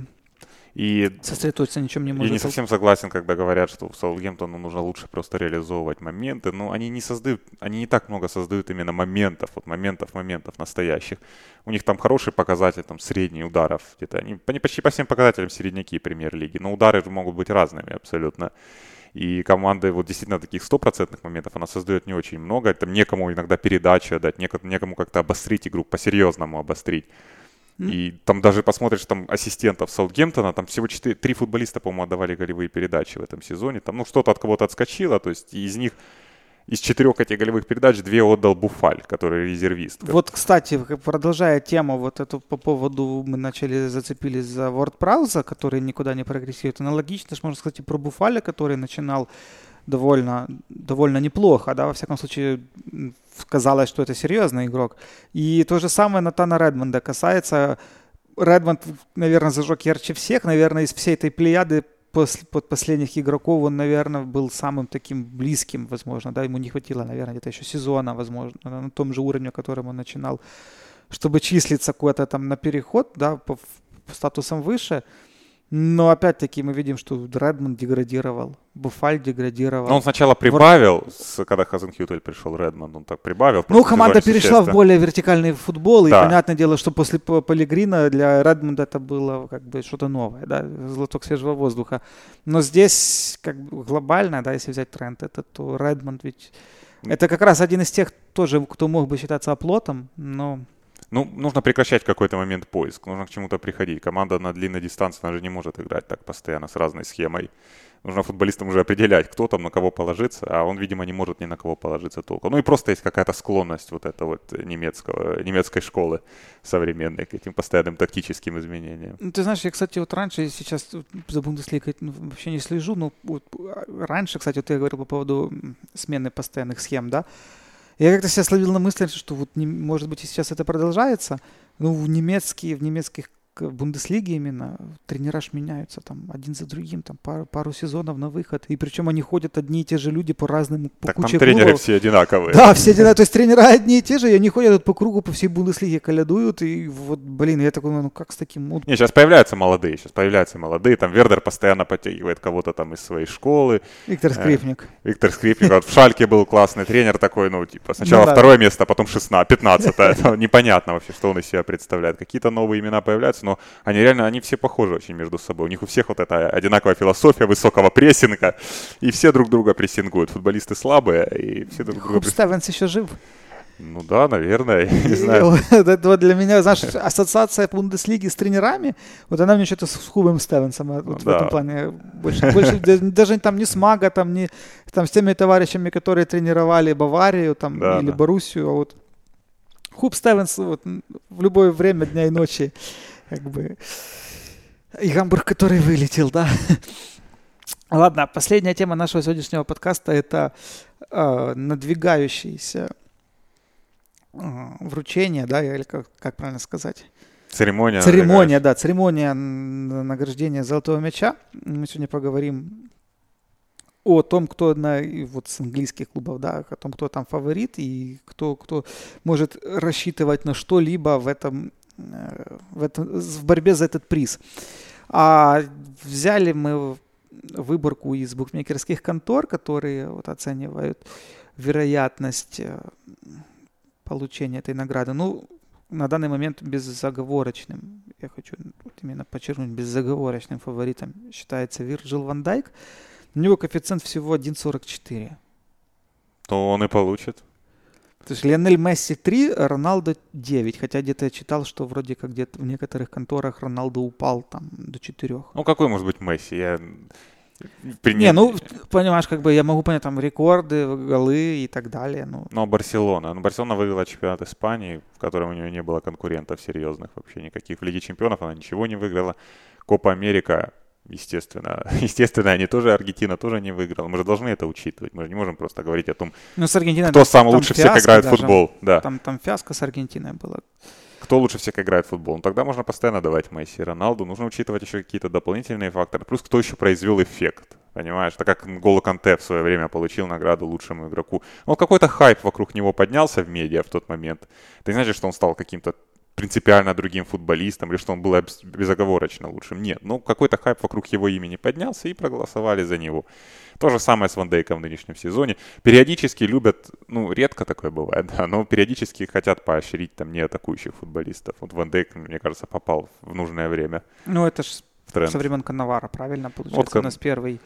Speaker 2: и
Speaker 1: сосредоточиться ничем не может.
Speaker 2: Я не совсем согласен, когда говорят, что в Саутгемптону нужно лучше просто реализовывать моменты. Но они не создают, они не так много создают именно моментов, вот моментов, моментов настоящих. У них там хороший показатель, там средний ударов где-то. Они, они почти по всем показателям середняки премьер-лиги. Но удары могут быть разными абсолютно. И команды вот действительно таких стопроцентных моментов она создает не очень много. Там некому иногда передачу дать, некому как-то обострить игру, по-серьезному обострить. И там даже посмотришь, там ассистентов Саутгемптона, там всего 4, 3 футболиста, по-моему, отдавали голевые передачи в этом сезоне. Там, ну, что-то от кого-то отскочило, то есть из них из четырех этих голевых передач две отдал Буфаль, который резервист.
Speaker 1: Вот, кстати, продолжая тему вот эту по поводу, мы начали зацепились за WordPress, который никуда не прогрессирует. Аналогично, можно сказать, и про Буфаля, который начинал довольно, довольно неплохо, да, во всяком случае, казалось, что это серьезный игрок. И то же самое Натана Редмонда касается. Редмонд, наверное, зажег ярче всех, наверное, из всей этой плеяды под последних игроков он, наверное, был самым таким близким, возможно, да, ему не хватило, наверное, где-то еще сезона, возможно, на том же уровне, которым он начинал, чтобы числиться куда-то там на переход, да, по, по статусам выше. Но опять-таки мы видим, что Редмонд деградировал, Буфаль деградировал.
Speaker 2: Но он сначала прибавил, с, когда Хазенхютель пришел, Редмонд, он так прибавил.
Speaker 1: Ну, команда перешла в более вертикальный футбол, да. и понятное дело, что после Полигрина для Редмонда это было как бы что-то новое, да, глоток свежего воздуха. Но здесь как бы глобально, да, если взять тренд, это то Редмонд ведь... Это как раз один из тех тоже, кто мог бы считаться оплотом, но
Speaker 2: ну, нужно прекращать в какой-то момент поиск, нужно к чему-то приходить. Команда на длинной дистанции, она же не может играть так постоянно с разной схемой. Нужно футболистам уже определять, кто там на кого положиться, а он, видимо, не может ни на кого положиться толком. Ну и просто есть какая-то склонность вот это вот немецкого, немецкой школы современной к этим постоянным тактическим изменениям.
Speaker 1: Ну, ты знаешь, я, кстати, вот раньше, сейчас за Бундеслигой ну, вообще не слежу, но вот раньше, кстати, вот я говорил по поводу смены постоянных схем, да, я как-то себя словил на мысли, что вот не, может быть и сейчас это продолжается. Ну, в немецкие, в немецких в Бундеслиге именно тренера меняются там один за другим, там пару, пару сезонов на выход. И причем они ходят одни и те же люди по разным по
Speaker 2: так там тренеры клубов. все одинаковые.
Speaker 1: Да, все одинаковые. То есть тренера одни и те же, и они ходят по кругу по всей Бундеслиге, колядуют. И вот, блин, я такой, ну как с таким? Ну,
Speaker 2: Не, сейчас появляются молодые, сейчас появляются молодые. Там Вердер постоянно подтягивает кого-то там из своей школы.
Speaker 1: Виктор э, Скрипник.
Speaker 2: Э, Виктор Скрипник. Вот в Шальке был классный тренер такой, ну, типа, сначала ну, второе да. место, а потом 16, 15. Это непонятно вообще, что он из себя представляет. Какие-то новые имена появляются, но они реально они все похожи очень между собой. У них у всех вот эта одинаковая философия высокого прессинга, и все друг друга прессингуют. Футболисты слабые, и все друг друга...
Speaker 1: Хуб Стевенс еще жив?
Speaker 2: Ну да, наверное, не знаю.
Speaker 1: Вот для меня, знаешь, ассоциация Бундеслиги с тренерами, вот она мне что-то с Хубом Стевенсом а, вот ну, в этом плане. Больше, даже там не с Магатом, там не там с теми товарищами, которые тренировали Баварию там, или. Боруссию, а вот Хуб Стевенс вот, в любое время дня и ночи как бы и Гамбург, который вылетел, да. Ладно, последняя тема нашего сегодняшнего подкаста это э, надвигающееся э, вручение, да, или как, как правильно сказать?
Speaker 2: Церемония.
Speaker 1: Церемония, да, церемония награждения Золотого Мяча. Мы сегодня поговорим о том, кто на, вот с английских клубов, да, о том, кто там фаворит и кто, кто может рассчитывать на что-либо в этом в, этом, в борьбе за этот приз. А взяли мы выборку из букмекерских контор, которые вот оценивают вероятность э, получения этой награды. Ну, на данный момент безоговорочным, я хочу вот именно подчеркнуть, безоговорочным фаворитом считается Вирджил Ван Дайк. У него коэффициент всего 1,44.
Speaker 2: То он и получит.
Speaker 1: То есть Лионель Месси 3, Роналдо 9. Хотя где-то я читал, что вроде как где-то в некоторых конторах Роналдо упал там до 4.
Speaker 2: Ну какой может быть Месси? Я...
Speaker 1: Не, ну, понимаешь, как бы я могу понять там рекорды, голы и так далее. Ну.
Speaker 2: Но Барселона. Ну, Барселона выиграла чемпионат Испании, в котором у нее не было конкурентов серьезных вообще никаких. В Лиге чемпионов она ничего не выиграла. Копа Америка естественно. Естественно, они тоже, Аргентина тоже не выиграла. Мы же должны это учитывать. Мы же не можем просто говорить о том,
Speaker 1: ну, с Аргентиной,
Speaker 2: кто сам лучше всех играет в футбол. Да.
Speaker 1: Там, там фиаско с Аргентиной было.
Speaker 2: Кто лучше всех играет в футбол? Ну, тогда можно постоянно давать Месси, Роналду. Нужно учитывать еще какие-то дополнительные факторы. Плюс кто еще произвел эффект. Понимаешь, так как Голо Канте в свое время получил награду лучшему игроку. Ну, какой-то хайп вокруг него поднялся в медиа в тот момент. Ты знаешь, что он стал каким-то принципиально другим футболистом, или что он был безоговорочно лучшим. Нет, ну какой-то хайп вокруг его имени поднялся и проголосовали за него. То же самое с Ван Дейком в нынешнем сезоне. Периодически любят, ну редко такое бывает, да, но периодически хотят поощрить там не атакующих футболистов. Вот Ван Дейк, мне кажется, попал в нужное время.
Speaker 1: Ну это же со времен Канавара, правильно? Получается, вот, у нас первый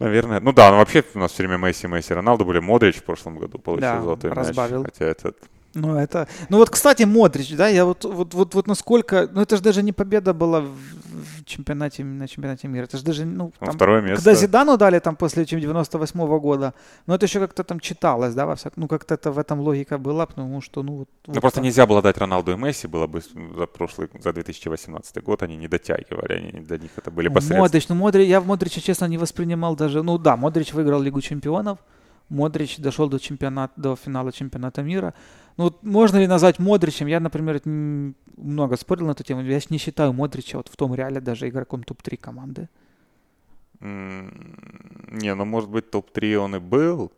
Speaker 2: Наверное. Ну да, ну вообще у нас все время Месси, Месси, Роналду были. Модрич в прошлом году получил
Speaker 1: да,
Speaker 2: золотой
Speaker 1: разбавил.
Speaker 2: мяч. Хотя этот
Speaker 1: ну, это... Ну, вот, кстати, Модрич, да, я вот, вот, вот, вот насколько... Ну, это же даже не победа была в, в чемпионате, на чемпионате мира. Это же даже, ну,
Speaker 2: там, второе место.
Speaker 1: Когда Зидану дали там после 98 -го года, ну, это еще как-то там читалось, да, во всяком... Ну, как-то это в этом логика была, потому что, ну, вот...
Speaker 2: Ну,
Speaker 1: вот
Speaker 2: просто
Speaker 1: так.
Speaker 2: нельзя было дать Роналду и Месси, было бы за прошлый, за 2018 год они не дотягивали, они для них это были посредства.
Speaker 1: Модрич, ну, Модрич, я в Модрича, честно, не воспринимал даже... Ну, да, Модрич выиграл Лигу чемпионов, Модрич дошел до чемпионата, до финала чемпионата мира, ну, вот можно ли назвать Модричем? Я, например, много спорил на эту тему. Я не считаю Модрича вот в том реале даже игроком топ-3 команды.
Speaker 2: Не, ну, может быть, топ-3 он и был.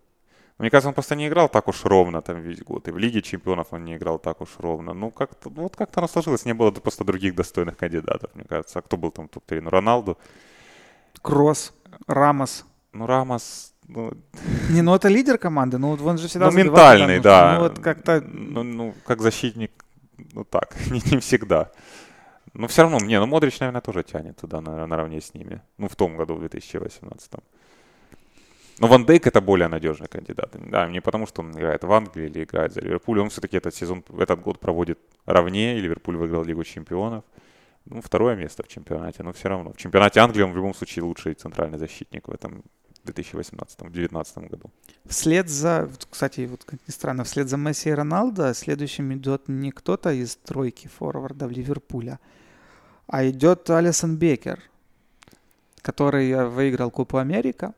Speaker 2: Мне кажется, он просто не играл так уж ровно там весь год. И в Лиге чемпионов он не играл так уж ровно. Ну, как-то, ну, вот как-то оно сложилось. Не было просто других достойных кандидатов, мне кажется. А кто был там топ-3? Ну, Роналду.
Speaker 1: Кросс, Рамос.
Speaker 2: Ну, Рамос ну,
Speaker 1: не, ну это лидер команды, ну он же всегда
Speaker 2: Ну, ментальный, да.
Speaker 1: Ну, вот как-то...
Speaker 2: Ну, ну, как защитник, ну так, не, не всегда. Но все равно, не, ну Модрич, наверное, тоже тянет туда на, наравне с ними. Ну, в том году, в 2018. Но Ван Дейк это более надежный кандидат. Да, не потому, что он играет в Англии или играет за Ливерпуль. Он все-таки этот сезон, этот год проводит ровнее. Ливерпуль выиграл Лигу чемпионов. Ну, второе место в чемпионате, но все равно. В чемпионате Англии он в любом случае лучший центральный защитник в этом 2018-2019 году.
Speaker 1: Вслед за, кстати, вот как ни странно, вслед за Месси и Роналдо следующим идет не кто-то из тройки форвардов Ливерпуля, а идет Алисон Бекер, который выиграл Кубу Америка.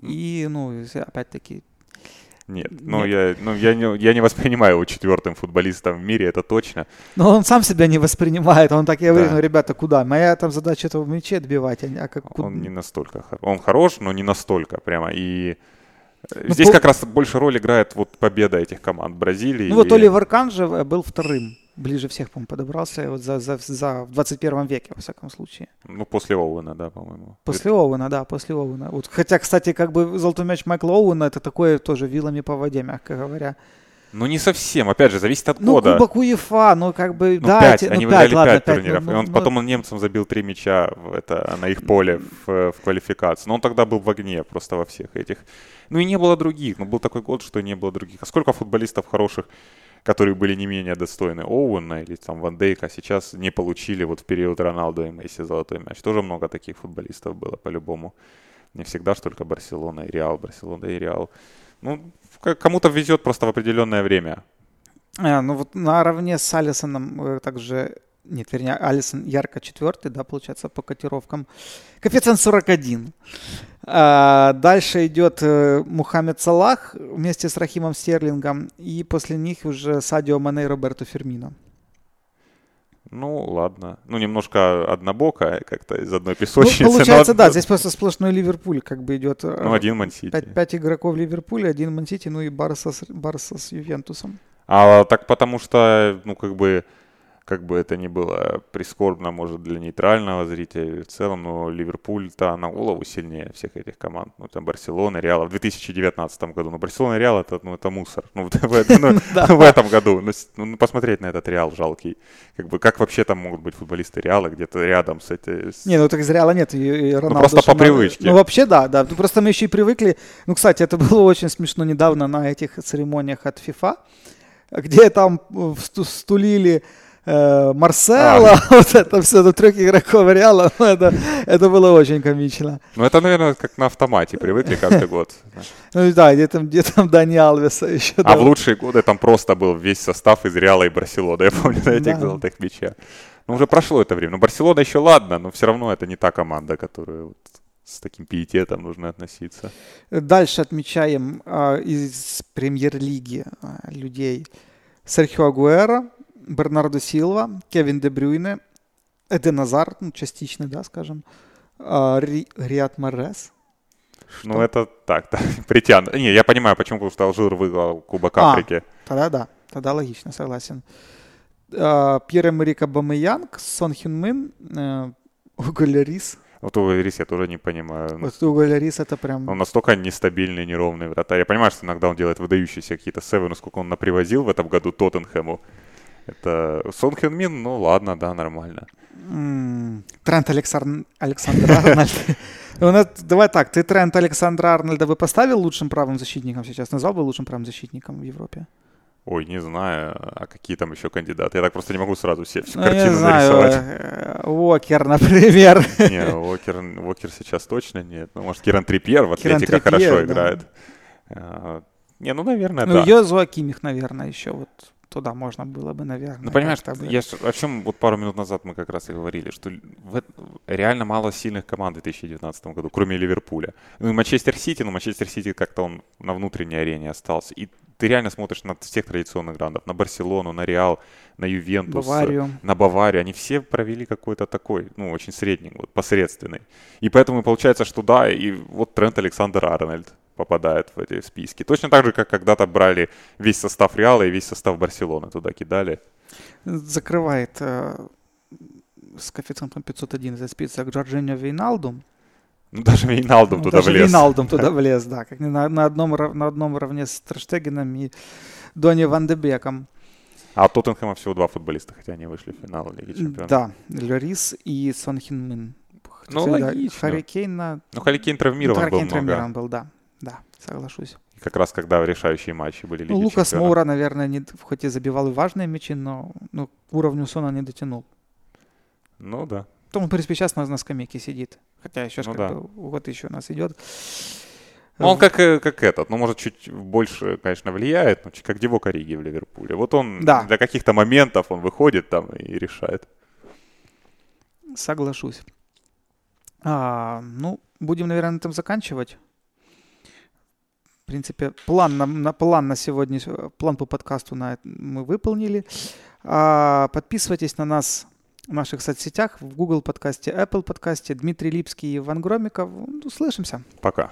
Speaker 1: И, ну, опять-таки,
Speaker 2: нет, ну я, ну, я, не, я не воспринимаю его четвертым футболистом в мире, это точно.
Speaker 1: Но он сам себя не воспринимает, он так, я говорю, да. ну, ребята, куда? Моя там задача этого мяче отбивать, а, а как...
Speaker 2: Куда? Он не настолько, он хорош, но не настолько прямо, и... Э, ну, Здесь по... как раз больше роль играет вот победа этих команд Бразилии.
Speaker 1: Ну и... вот Оливер Кан же был вторым ближе всех, по-моему, подобрался вот за, за, за в 21 веке, во всяком случае.
Speaker 2: Ну, после Оуэна, да, по-моему.
Speaker 1: После это... Оуэна, да, после Оуэна. Вот, хотя, кстати, как бы золотой мяч Майкла Оуэна, это такое тоже вилами по воде, мягко говоря.
Speaker 2: Ну, не совсем, опять же, зависит от
Speaker 1: ну,
Speaker 2: года.
Speaker 1: Ну, Кубок УЕФА, ну, как бы,
Speaker 2: ну,
Speaker 1: да,
Speaker 2: 5,
Speaker 1: эти,
Speaker 2: они
Speaker 1: ну,
Speaker 2: выиграли
Speaker 1: 5, ладно,
Speaker 2: 5
Speaker 1: 5
Speaker 2: турниров,
Speaker 1: ну,
Speaker 2: и он,
Speaker 1: ну,
Speaker 2: потом он немцам забил 3 мяча в это, на их поле в, в квалификации. Но он тогда был в огне просто во всех этих. Ну, и не было других, ну, был такой год, что не было других. А сколько футболистов хороших которые были не менее достойны Оуэна или там Ван Дейка, сейчас не получили вот в период Роналду и Месси золотой мяч. Тоже много таких футболистов было по-любому. Не всегда ж только Барселона и Реал, Барселона и Реал. Ну, кому-то везет просто в определенное время.
Speaker 1: А, ну вот наравне с Алисоном э, также нет, вернее, Алисон ярко четвертый, да, получается, по котировкам. Коэффициент 41. А, дальше идет э, Мухаммед Салах вместе с Рахимом Стерлингом. И после них уже Садио Мане и Роберто Фермино.
Speaker 2: Ну, ладно. Ну, немножко однобоко, как-то из одной ну, песочницы. Ну,
Speaker 1: получается, но... да, здесь просто сплошной Ливерпуль как бы идет. Э,
Speaker 2: ну, один Мансити.
Speaker 1: Пять, пять игроков Ливерпуля, один Мансити, ну и Барса, Барса с Ювентусом.
Speaker 2: А так потому что, ну, как бы как бы это ни было прискорбно, может, для нейтрального зрителя в целом, но Ливерпуль-то на голову сильнее всех этих команд. Ну, там Барселона, Реал в 2019 году. Ну, Барселона Реал это, ну, это мусор. Ну, в, ну, в этом году. Ну, ну, посмотреть на этот Реал жалкий. Как бы, как вообще там могут быть футболисты Реала где-то рядом с этим?
Speaker 1: Не, ну так из Реала нет.
Speaker 2: Ну, просто по привычке.
Speaker 1: Ну, вообще, да, да. Просто мы еще и привыкли. Ну, кстати, это было очень смешно недавно на этих церемониях от FIFA, где там стулили э, Марсела, а. вот это все, до трех игроков Реала, ну, это, это было очень комично.
Speaker 2: Ну, это, наверное, как на автомате, привыкли каждый год.
Speaker 1: Ну да, где там, где там Дани Алвеса еще.
Speaker 2: А в лучшие годы там просто был весь состав из Реала и Барселоны, я помню, на этих золотых мячах. Ну, уже прошло это время. Но Барселона еще ладно, но все равно это не та команда, которая вот с таким пиететом нужно относиться.
Speaker 1: Дальше отмечаем э, из премьер-лиги э, людей Серхио Агуэра, Бернардо Силва, Кевин Де Брюйне, Эден Азар, ну, частично, да, скажем, а, Ри, Риат Марес.
Speaker 2: Ну, это так, да, притянут. Не, я понимаю, почему, потому что Алжир выиграл Кубок а, Африки.
Speaker 1: Тогда да, тогда логично, согласен. а, Пьер-Эмерик Абамеянг, Сон Хюн Мин, э, Уго Лярис.
Speaker 2: Вот Уго Лярис я тоже не понимаю.
Speaker 1: Вот Уго Лярис это прям...
Speaker 2: Он настолько нестабильный, неровный вратарь. Я понимаю, что иногда он делает выдающиеся какие-то севы, сколько он напривозил в этом году Тоттенхэму. Это Сон Хён Мин, ну ладно, да, нормально.
Speaker 1: Трент Александр, Александр Арнольд. Давай так, ты Трент Александра Арнольда бы поставил лучшим правым защитником сейчас? Назвал бы лучшим правым защитником в Европе?
Speaker 2: Ой, не знаю, а какие там еще кандидаты? Я так просто не могу сразу все всю ну, картину не знаю, нарисовать.
Speaker 1: Э, Уокер, например.
Speaker 2: Не, Уокер, Уокер сейчас точно нет. Ну, может, Киран Трипьер в Атлетико хорошо да. играет. А, не, ну, наверное,
Speaker 1: ну,
Speaker 2: да.
Speaker 1: Ну, Йозуа Кимих, наверное, еще вот туда можно было бы, наверное.
Speaker 2: Ну, понимаешь, я о чем вот пару минут назад мы как раз и говорили, что в, реально мало сильных команд в 2019 году, кроме Ливерпуля. Ну и Манчестер Сити, но Манчестер Сити как-то он на внутренней арене остался. И ты реально смотришь на всех традиционных грандов, на Барселону, на Реал, на Ювентус,
Speaker 1: Баварию.
Speaker 2: на Баварию. Они все провели какой-то такой, ну, очень средний, вот, посредственный. И поэтому получается, что да, и вот Трент Александр Арнольд попадает в эти списки. Точно так же, как когда-то брали весь состав Реала и весь состав Барселоны туда кидали.
Speaker 1: Закрывает э, с коэффициентом 501 этот список Джорджиньо Вейналду.
Speaker 2: Ну, даже Вейналдум ну, туда
Speaker 1: даже
Speaker 2: влез.
Speaker 1: Вейналдум туда влез, да. Как на, на, одном, на одном равне с Трештегеном и Донни Ван Дебеком.
Speaker 2: А от Тоттенхэма всего два футболиста, хотя они вышли в финал Лиги Чемпионов.
Speaker 1: Да, Лорис и Сон Хин Мин.
Speaker 2: Ну, логично.
Speaker 1: Харри на...
Speaker 2: Ну, Харри Кейн травмирован ну, был много. травмирован
Speaker 1: был, да. Да, соглашусь.
Speaker 2: И как раз когда решающие матчи были Лиги
Speaker 1: Ну, Лукас Моура, наверное, не, хоть и забивал и важные мячи, но ну, к уровню Сона не дотянул.
Speaker 2: Ну, да.
Speaker 1: Том, в принципе, сейчас на, на скамейке сидит. Хотя еще ну, как да. бы год еще у нас идет.
Speaker 2: Ну, он как, э, как этот, ну, может, чуть больше, конечно, влияет, но как Дивок Ориги в Ливерпуле. Вот он да. для каких-то моментов он выходит там и решает.
Speaker 1: Соглашусь. А, ну, будем, наверное, на этом заканчивать. В принципе, план на, на, план на сегодня, план по подкасту на, мы выполнили. А, подписывайтесь на нас в наших соцсетях, в Google подкасте, Apple подкасте. Дмитрий Липский и Иван Громиков. Услышимся.
Speaker 2: Пока.